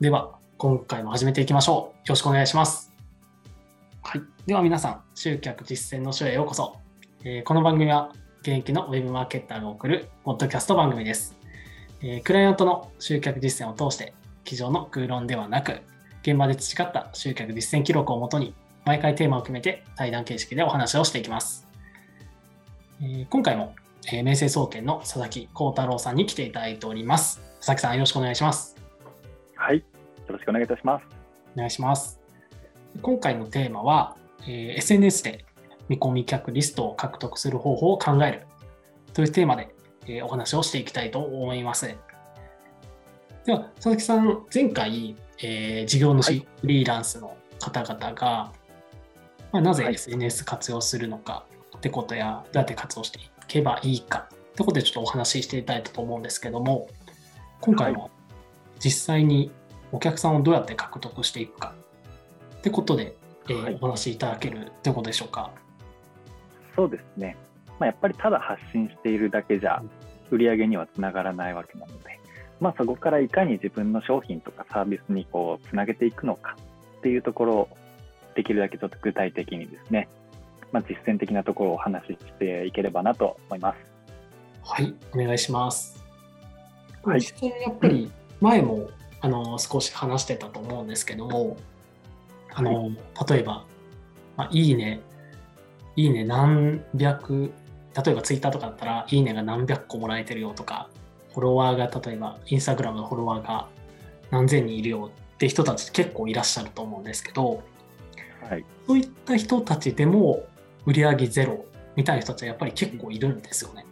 はい。では、今回も始めていきましょう。よろしくお願いします。はい。では皆さん、集客実践の書へようこそ。えーこの番組は、現役のウェブマーケッターが送るポッドキャスト番組です。えークライアントの集客実践を通して、机上の空論ではなく、現場で培った集客実践記録をもとに、毎回テーマを決めて対談形式でお話をしていきます。えー今回も、えー明星総研の佐々木幸太郎さんに来ていただいております。佐々木さん、よろしくお願いします。はい、よろしくお願いいたします。お願いします。今回のテーマは、えー SNS で見込み客リストを獲得する方法を考えるというテーマで、えーお話をしていきたいと思います。では、佐々木さん、前回、えー事業主、はいフリーランスの方々が、まあ、なぜはい SNS 活用するのかってことや、どうやって活用していけばいいかってことでちょっとお話ししていただいたと思うんですけども、今回は実際にお客さんをどうやって獲得していくかってことで、えーはいお話しいただけるってことでしょうか。そうですね。まあ、やっぱりただ発信しているだけじゃ売り上げにはつながらないわけなので、まあ、そこからいかに自分の商品とかサービスにこうつなげていくのかっていうところをできるだけちょっと具体的にですね、まあ、実践的なところをお話ししていければなと思います。はい、お願いします。はい実際やっぱり前もあの少し話してたと思うんですけども、あの例えば、まあ、いいね、いいね何百、例えばツイッターとかだったら、いいねが何百個もらえてるよとか、フォロワーが例えばインスタグラムのフォロワーが何千人いるよって人たち結構いらっしゃると思うんですけど、はい、そういった人たちでも売り上げゼロみたいな人たちはやっぱり結構いるんですよね。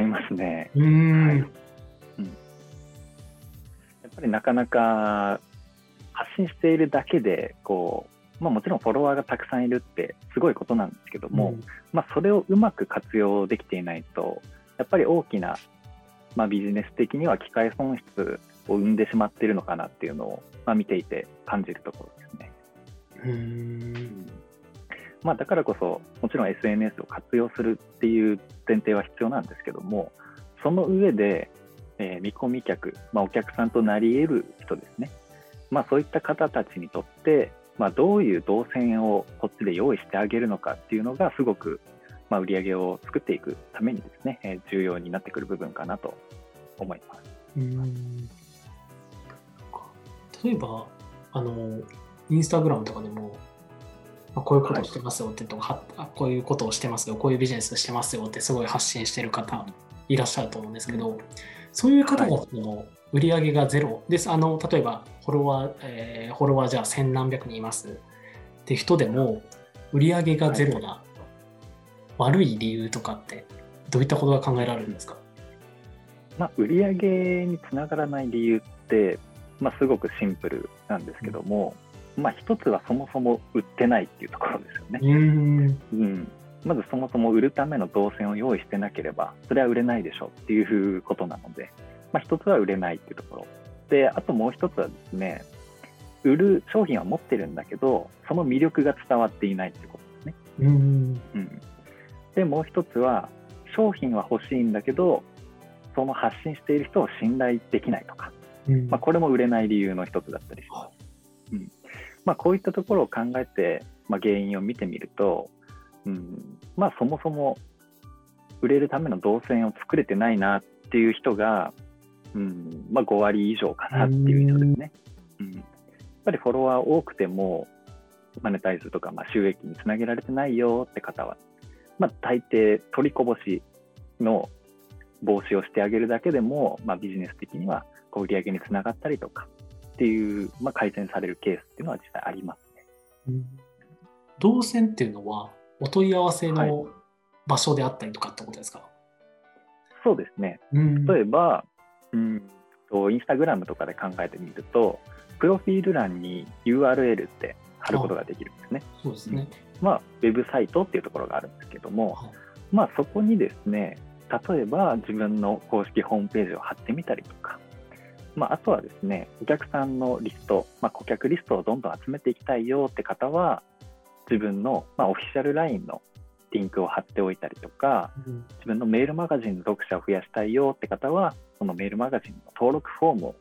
いますね。うーん、はいやっぱりなかなか発信しているだけでこう、まあ、もちろんフォロワーがたくさんいるってすごいことなんですけども、まあ、それをうまく活用できていないとやっぱり大きな、まあ、ビジネス的には機会損失を生んでしまっているのかなっていうのを、まあ、見ていて感じるところですね。うーんまあ、だからこそもちろん SNS を活用するっていう前提は必要なんですけどもその上で、えー見込み客、まあ、お客さんとなり得る人ですね、まあ、そういった方たちにとって、まあ、どういう動線をこっちで用意してあげるのかっていうのがすごく、まあ、売り上げを作っていくためにですね、えー重要になってくる部分かなと思います。うーん。例えばあのインスタグラムとかでも、まあ、こういうことをしてますよってとか、はあこういうことをしてますよこういうビジネスしてますよってすごい発信してる方いらっしゃると思うんですけどそういう方たちの売り上げがゼロ。ですあの例えばフォロワー、えーフォロワーじゃあ千何百人います。って人でも売り上げがゼロな悪い理由とかってどういったことが考えられるんですか？まあ、売り上げにつながらない理由って、まあ、すごくシンプルなんですけども、まあ、一つはそもそも売ってないっていうところですよね。うーん。うん、まずそもそも売るための動線を用意してなければ、それは売れないでしょうっていうことなので、まあ、一つは売れないっていうところ。で、あともう一つはですね、売る商品は持ってるんだけど、その魅力が伝わっていないってことですね。うーんうん、で、もう一つは、商品は欲しいんだけど、その発信している人を信頼できないとか、うんまあ、これも売れない理由の一つだったりします。うんまあ、こういったところを考えて、まあ、原因を見てみると、うん。まあ、そもそも売れるための動線を作れてないなっていう人が、うん。まあ、5割以上かなっていう人ですね。うん、やっぱりフォロワー多くてもマネタイズとか、まあ、収益につなげられてないよって方は、まあ、大抵取りこぼしの防止をしてあげるだけでも、まあ、ビジネス的にはこう売り上げにつながったりとかっていう、まあ、改善されるケースっていうのは実際ありますね。うん。動線っていうのはお問い合わせはいの場所であったりとかってことですか、そうですね。うん例えば、うんと、インスタグラムとかで考えてみると、プロフィール欄に URL って貼ることができるんですね。そうですね。まあ、ウェブサイトっていうところがあるんですけども、はいまあ、そこにですね、例えば自分の公式ホームページを貼ってみたりとか、まあ、あとはですね、お客さんのリスト、まあ、顧客リストをどんどん集めていきたいよって方は、自分の、まあ、オフィシャル LINE のリンクを貼っておいたりとか、うん自分のメールマガジンの読者を増やしたいよって方は、そのメールマガジンの登録フォームを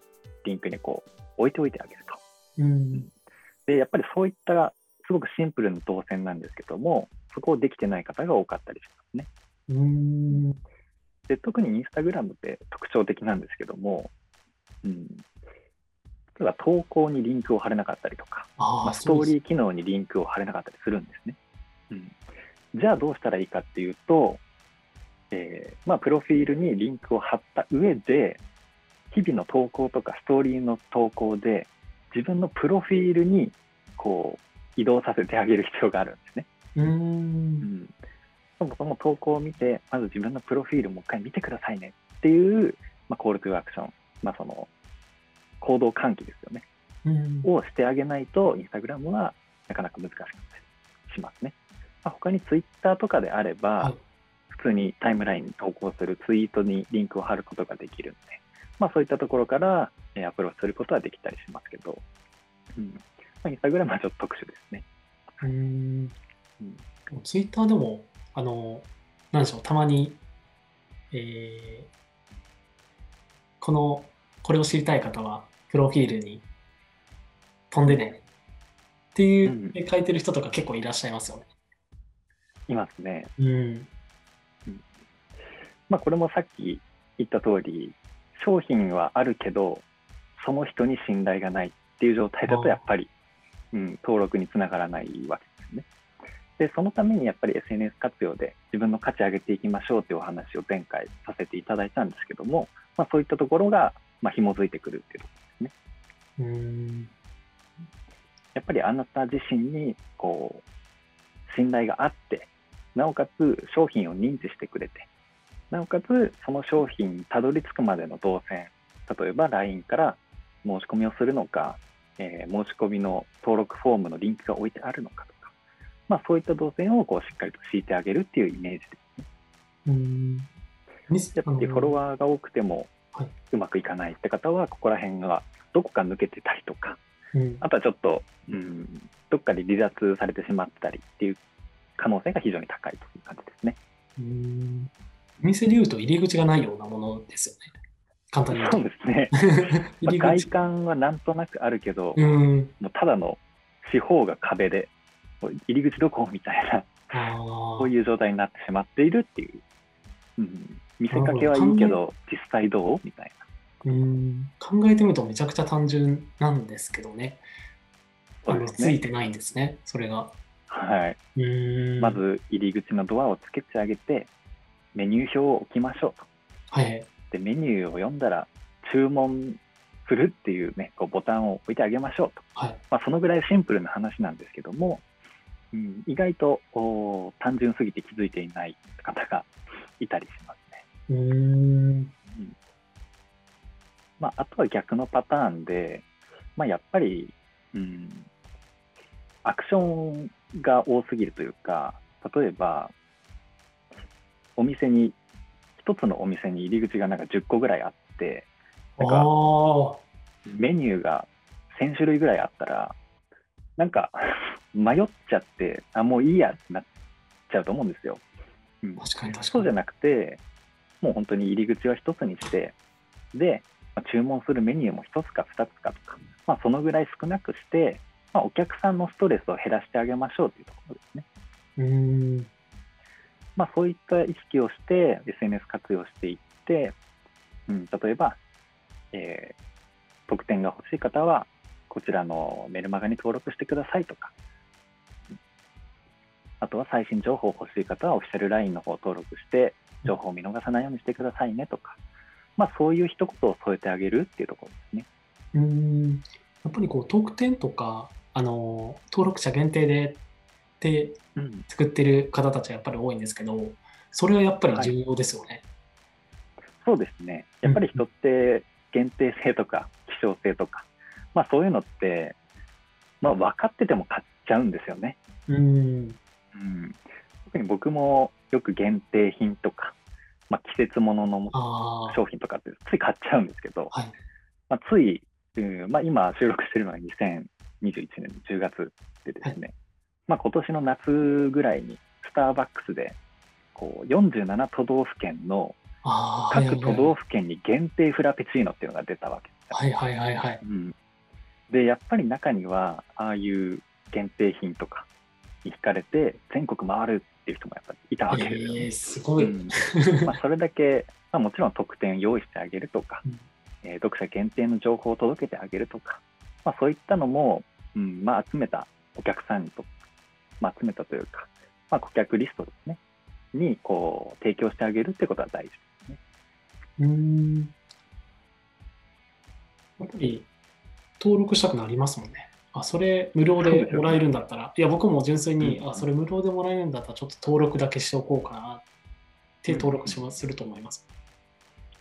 リンクにこう置いておいてあげると。うん。で、やっぱりそういったすごくシンプルな動線なんですけども、そこをできてない方が多かったりしますね。うん。で特にインスタグラムって特徴的なんですけども、うん、例えば投稿にリンクを貼れなかったりとか、ああ、まあ、ストーリー。ー機能にリンクを貼れなかったりするんですね。うん、じゃあどうしたらいいかっていうと、えーまあ、プロフィールにリンクを貼った上で、日々の投稿とかストーリーの投稿で、自分のプロフィールにこう移動させてあげる必要があるんですね。う。うんんそもそも投稿を見て、まず自分のプロフィールもう一回見てくださいねっていう、まあ、コールトゥアクション、まあ、その行動喚起ですよね、うん。をしてあげないと、インスタグラムはなかなか難しかったりしますね。まあ、他にツイッターとかであれば、はい普通にタイムラインに投稿するツイートにリンクを貼ることができるんで、まあ、そういったところからえーアプローチすることはできたりしますけど、うんまあ、インスタグラムはちょっと特殊ですね。うんうんツイッターでも、あの、なんでしょう、たまに、えーこの、これを知りたい方は、プロフィールに飛んでねっていう、うん書いてる人とか結構いらっしゃいますよね。いますね。うん。まあ、これもさっき言った通り、商品はあるけど、その人に信頼がないっていう状態だと、やっぱり、うん、登録につながらないわけですね。で、そのためにやっぱり SNS 活用で自分の価値上げていきましょうというお話を前回させていただいたんですけども、まあ、そういったところが、まあ、紐づいてくるっていうとこ。うん。やっぱりあなた自身にこう信頼があって、なおかつ商品を認知してくれて、なおかつその商品にたどり着くまでの動線、例えば LINE から申し込みをするのか、えー申し込みの登録フォームのリンクが置いてあるのかとか、まあ、そういった動線をこうしっかりと敷いてあげるっていうイメージですね。うん。やっぱりフォロー。ワーが多くてもはいうまくいかないって方は、ここら辺がどこか抜けてたりとか、うんあとはちょっと、うん、どっかで離脱されてしまったりっていう可能性が非常に高いという感じですね。うん。お店で言うと入り口がないようなものですよね。簡単にそう。ですね。外口。観はなんとなくあるけど、うん。もうただの四方が壁で、入り口どこみたいな。こういう状態になってしまっているっていう。うん、見せかけはいいけど、実際どうみたいうん考えてみるとめちゃくちゃ単純なんですけどね。ね。ついてないんですね、それが。はい。うんま、ず入り口のドアをつけてあげて、メニュー表を置きましょうと。はい。で、メニューを読んだら、注文するっていうね、こうボタンを置いてあげましょうと。はい。まあ、そのぐらいシンプルな話なんですけども、うん、意外とお単純すぎて気づいていない方がいたりしますね。うん。まあ、あとは逆のパターンで、まあ、やっぱり、うん、アクションが多すぎるというか、例えば、お店に、一つのお店に入り口がなんか10個ぐらいあって、なんか。メニューが1000種類ぐらいあったら、なんか 迷っちゃって、あ、もういいやってなっちゃうと思うんですよ。うん、確かに確かに。そうじゃなくて、もう本当に入り口は一つにして、で、まあ注文するメニューも一つか二つかとか、まあ、そのぐらい少なくして、まあ、お客さんのストレスを減らしてあげましょうというところですね。うん。まあ、そういった意識をして、SNS 活用していって、うん、例えば、えー特典が欲しい方は、こちらのメルマガに登録してくださいとか、うんあとは最新情報欲しい方は、オフィシャル LINE の方を登録して、情報を見逃さないようにしてくださいねとか、まあ、そういう一言を添えてあげるっていうところですね。うん。やっぱりこう、特典とか、あの、登録者限定で、でうん、作ってる方たちはやっぱり多いんですけど、それはやっぱり重要ですよね。そうですね。やっぱり人って限定性とか希少性とか、まあそういうのって、まあ分かってても買っちゃうんですよね。うん。うん、特に僕もよく限定品とか、まあ、季節物のああ。商品とかってつい買っちゃうんですけど、はい。まあ、つい、うんまあ、今収録してるのが2021年の10月でですね、まあ、今年の夏ぐらいにスターバックスでこう47都道府県の各都道府県に限定フラペチーノっていうのが出たわけですよ。はいはいはいはい。うん、でやっぱり中にはああいう限定品とかに惹かれて全国回るっていう人もやっぱりいたわけですよね。えー、すごい。うん まあ、それだけ、まあ、もちろん特典用意してあげるとか、うんえー読者限定の情報を届けてあげるとか、まあ、そういったのも、うんまあ、集めたお客さんにと、まあ、集めたというか、まあ、顧客リストですねにこう提供してあげるってことは大事ですね。うーん。やっぱり登録したくなりますもんね。あ、それ無料でもらえるんだったら、いや、僕も純粋に、うんあ、それ無料でもらえるんだったら、ちょっと登録だけしておこうかなって登録します、すると思います。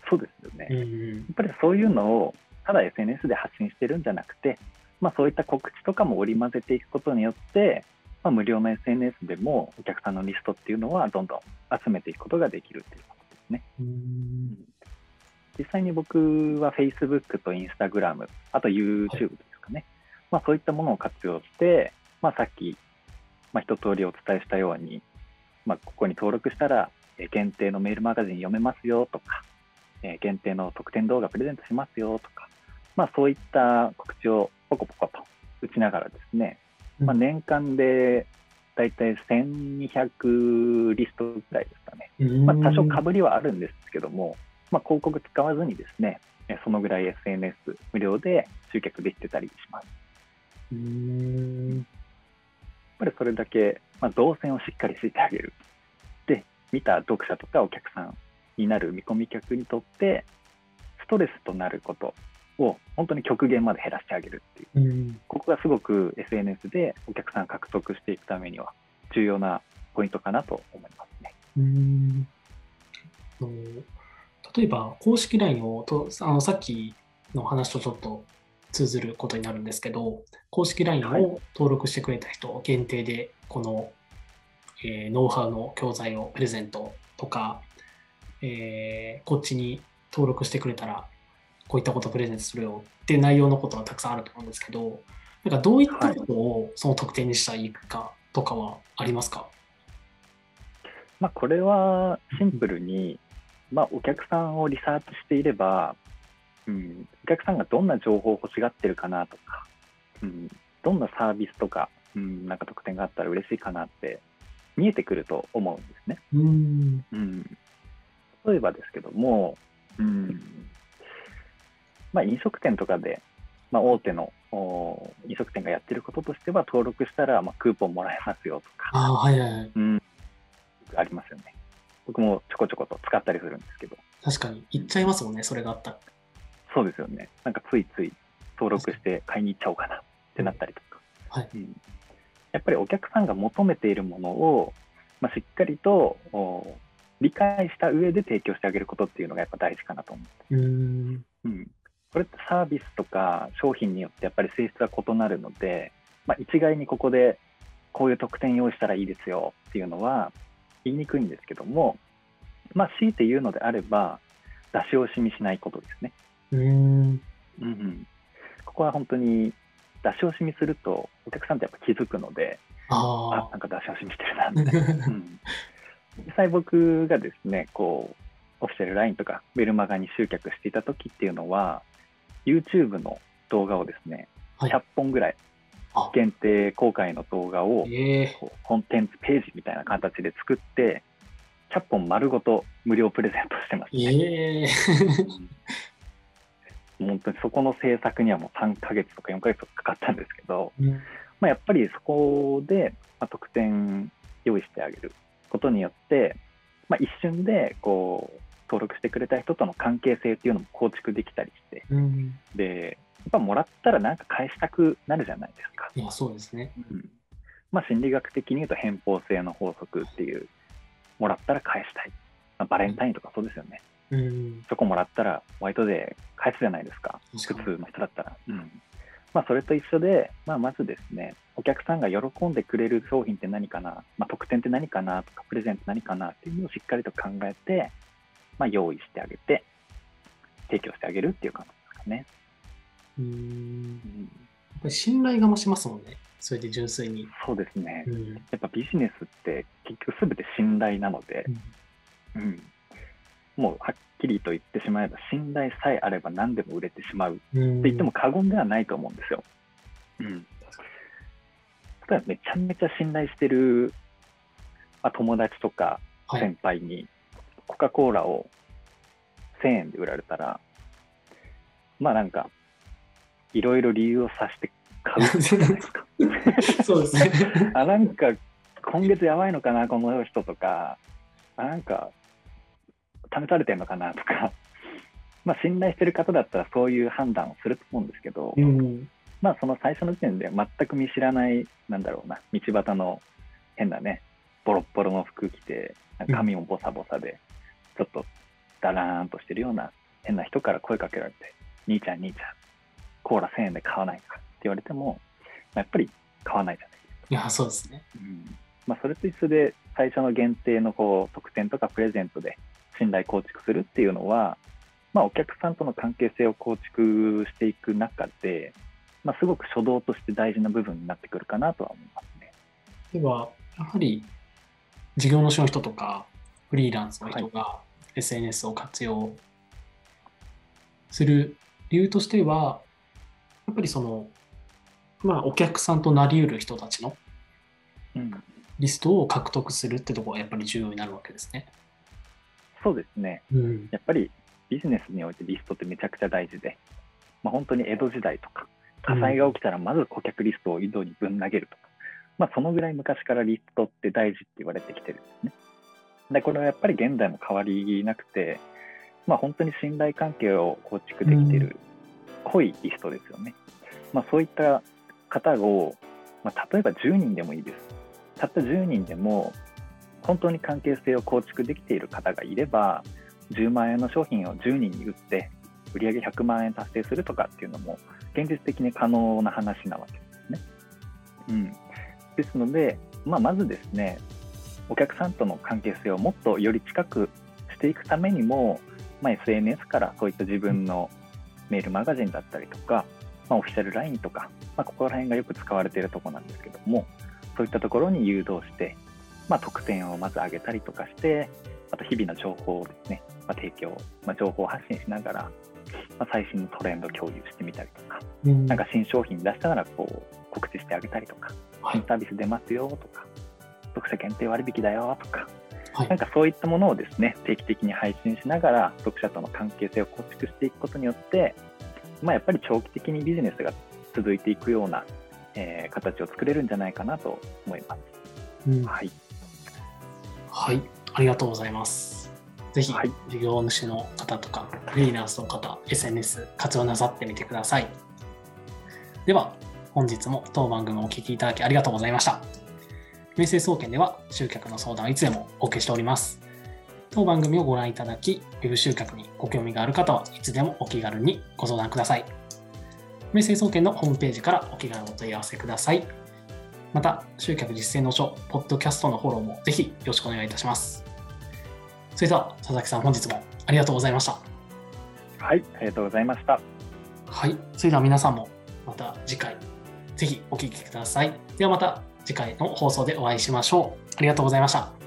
そうですよね。うんやっぱりそういうのをただ SNS で発信してるんじゃなくて、まあ、そういった告知とかも織り交ぜていくことによって、まあ、無料の SNS でもお客さんのリストっていうのはどんどん集めていくことができるっていうことですね。うん。実際に僕は Facebook と Instagram、あと YouTube ですかね、まあ、そういったものを活用して、まあ、さっき、まあ、一通りお伝えしたように、まあ、ここに登録したら、えー限定のメールマガジン読めますよとか、えー限定の特典動画プレゼントしますよとか、まあ、そういった告知をポコポコと打ちながらですね、まあ、年間でだいたい1200リストぐらいですかね。うんまあ、多少かぶりはあるんですけども、まあ、広告使わずにですね、えそのぐらい SNS 無料で集客できてたりします。やっうん。ぱりそれだけ、まあ、動線をしっかり敷いてあげる。で、見た読者とかお客さんになる見込み客にとって、ストレスとなることを本当に極限まで減らしてあげるっていう。うん。ここがすごく SNS でお客さん獲得していくためには重要なポイントかなと思いますね。うん例えば、公式 LINE をとあのさっきの話とちょっと通ずることになるんですけど、公式 LINE はい。を登録してくれた人限定で、この、えーノウハウの教材をプレゼントとか、えーこっちに登録してくれたら、こういったことをプレゼントするよって内容のことはたくさんあると思うんですけど、なんかどういったことをその特典にしたらいいかとかはありますか？まあ、これはシンプルに、まあ、お客さんをリサーチしていれば、うん、お客さんがどんな情報を欲しがってるかなとか、うん、どんなサービスとか、うん、なんか特典があったら嬉しいかなって見えてくると思うんですね。うん。うん、例えばですけども、うんまあ、飲食店とかで、まあ、大手のお飲食店がやってることとしては登録したら、まあ、クーポンもらえますよとか、ああ、はいはいはい。うん、ありますよね。僕もちょこちょこと使ったりするんですけど、確かに、言っちゃいますもんね、それがあったら。そうですよね。なんかついつい登録して買いに行っちゃおうかなってなったりとか。はいうんやっぱりお客さんが求めているものを、まあ、しっかりとお理解した上で提供してあげることっていうのがやっぱ大事かなと思う。うーん。うん、これってサービスとか商品によってやっぱり性質が異なるので、まあ、一概にここでこういう特典用意したらいいですよっていうのは言いにくいんですけども、まあ、強いて言うのであれば出し惜しみしないことですね。うーん。うんうん、ここは本当に出し惜しみするとお客さんってやっぱ気づくのでああなんか出し惜しみしてるなみたいな。あ。うん実際僕がですねこうオフィシャル LINE とかメルマガに集客していた時っていうのは YouTube の動画をですねはい100本ぐらいあ限定公開の動画をコンテンツページみたいな形で作って100本丸ごと無料プレゼントしてますね。ええうん本当にそこの制作にはもう3ヶ月とか4ヶ月とかかかったんですけど、うん。まあ、やっぱりそこで、まあ、特典用意してあげることによって、まあ、一瞬でこう登録してくれた人との関係性っていうのも構築できたりしてうん。でやっぱもらったらなんか返したくなるじゃないですか、いや、そうですね。うん。まあ、心理学的に言うと偏方性の法則っていうもらったら返したい、まあ、バレンタインとかそうですよねうん。チョコもらったらホワイトデー返すじゃないですか普通の人だったら。うんまあ、それと一緒で、まあ、まずですね、お客さんが喜んでくれる商品って何かな、まあ、特典って何かな？とか、プレゼント何かな？っていうのをしっかりと考えて、まあ、用意してあげて、提供してあげるっていう感じですかね。うーん。信頼が増しますもんね。それで純粋に。そうですね。うん。やっぱビジネスって結局すべて信頼なので、うん、もうはっきりと言ってしまえば、信頼さえあれば何でも売れてしまうってうん言っても過言ではないと思うんですよ。うん。例えばめちゃめちゃ信頼してる、まあ、友達とかはい先輩にコカ・コーラを1000円で売られたら、まあなんか、いろいろ理由を察して買うじゃないですか。そうですね。あ、なんか、今月やばいのかな、この人とか、あ、なんか、試されてるのかなとか、まあ、信頼してる方だったらそういう判断をすると思うんですけど、うん。まあ、その最初の時点で全く見知らない、なんだろうな、道端の変なね、ボロッボロの服着て、髪もボサボサで、ちょっとダラーンとしてるような変な人から声かけられて、兄ちゃん、兄ちゃん、コーラ1000円で買わないかって言われても、まあやっぱり買わないじゃないいや、そうですね。うんまあ、それと一緒で最初の限定のこう特典とかプレゼントで信頼構築するっていうのは、まあ、お客さんとの関係性を構築していく中で、まあ、すごく初動として大事な部分になってくるかなとは思いますね。では、やはり、事業主の人とか、フリーランスの人が SNS を活用する理由としては、やっぱりその、まあ、お客さんとなりうる人たちのうん、リストを獲得するってところがやっぱり重要になるわけですね。そうですねうん。やっぱりビジネスにおいてリストってめちゃくちゃ大事で、まあ、本当に江戸時代とか火災が起きたらまず顧客リストを井戸にぶん投げるとか、まあ、そのぐらい昔からリストって大事って言われてきてるんですね。でこれはやっぱり現代も変わりなくて、まあ、本当に信頼関係を構築できてる濃いリストですよね。まあ、そういった方を、まあ、例えば10人でもいいです。たった10人でも本当に関係性を構築できている方がいれば10万円の商品を10人に売って売上100万円達成するとかっていうのも現実的に可能な話なわけですね。うん、ですので、まあ、まずですねお客さんとの関係性をもっとより近くしていくためにも、まあ、SNS からそういった自分のメールマガジンだったりとか、まあ、オフィシャル LINE とか、まあ、ここら辺がよく使われているとこなんですけどもそういったところに誘導して、まあ、特典をまず上げたりとかしてあと日々の情報をですね、まあ、提供、まあ、情報発信しながら、まあ、最新のトレンド共有してみたりとか、うんなんか新商品出したならこう告知してあげたりとか、はい。新サービス出ますよとか、読者限定割引だよとか、はいなんかそういったものをですね、定期的に配信しながら、読者との関係性を構築していくことによって、まあ、やっぱり長期的にビジネスが続いていくような、えー形を作れるんじゃないかなと思います。うんはい。はい、ありがとうございます。ぜひはい、事業主の方とか、フリーランスの方、SNS 活用なさってみてください。では、本日も当番組をお聞きいただきありがとうございました。明星総研では集客の相談をいつでもお受けしております。当番組をご覧いただき、ウェブ集客にご興味がある方はいつでもお気軽にご相談ください。明星総研のホームページからお気軽にお問い合わせください。また、集客実践の書、ポッドキャストのフォローもぜひよろしくお願いいたします。それでは、佐々木さん、本日もありがとうございました。はい、ありがとうございました。はい。それでは皆さんもまた次回、ぜひお聞きください。ではまた次回の放送でお会いしましょう。ありがとうございました。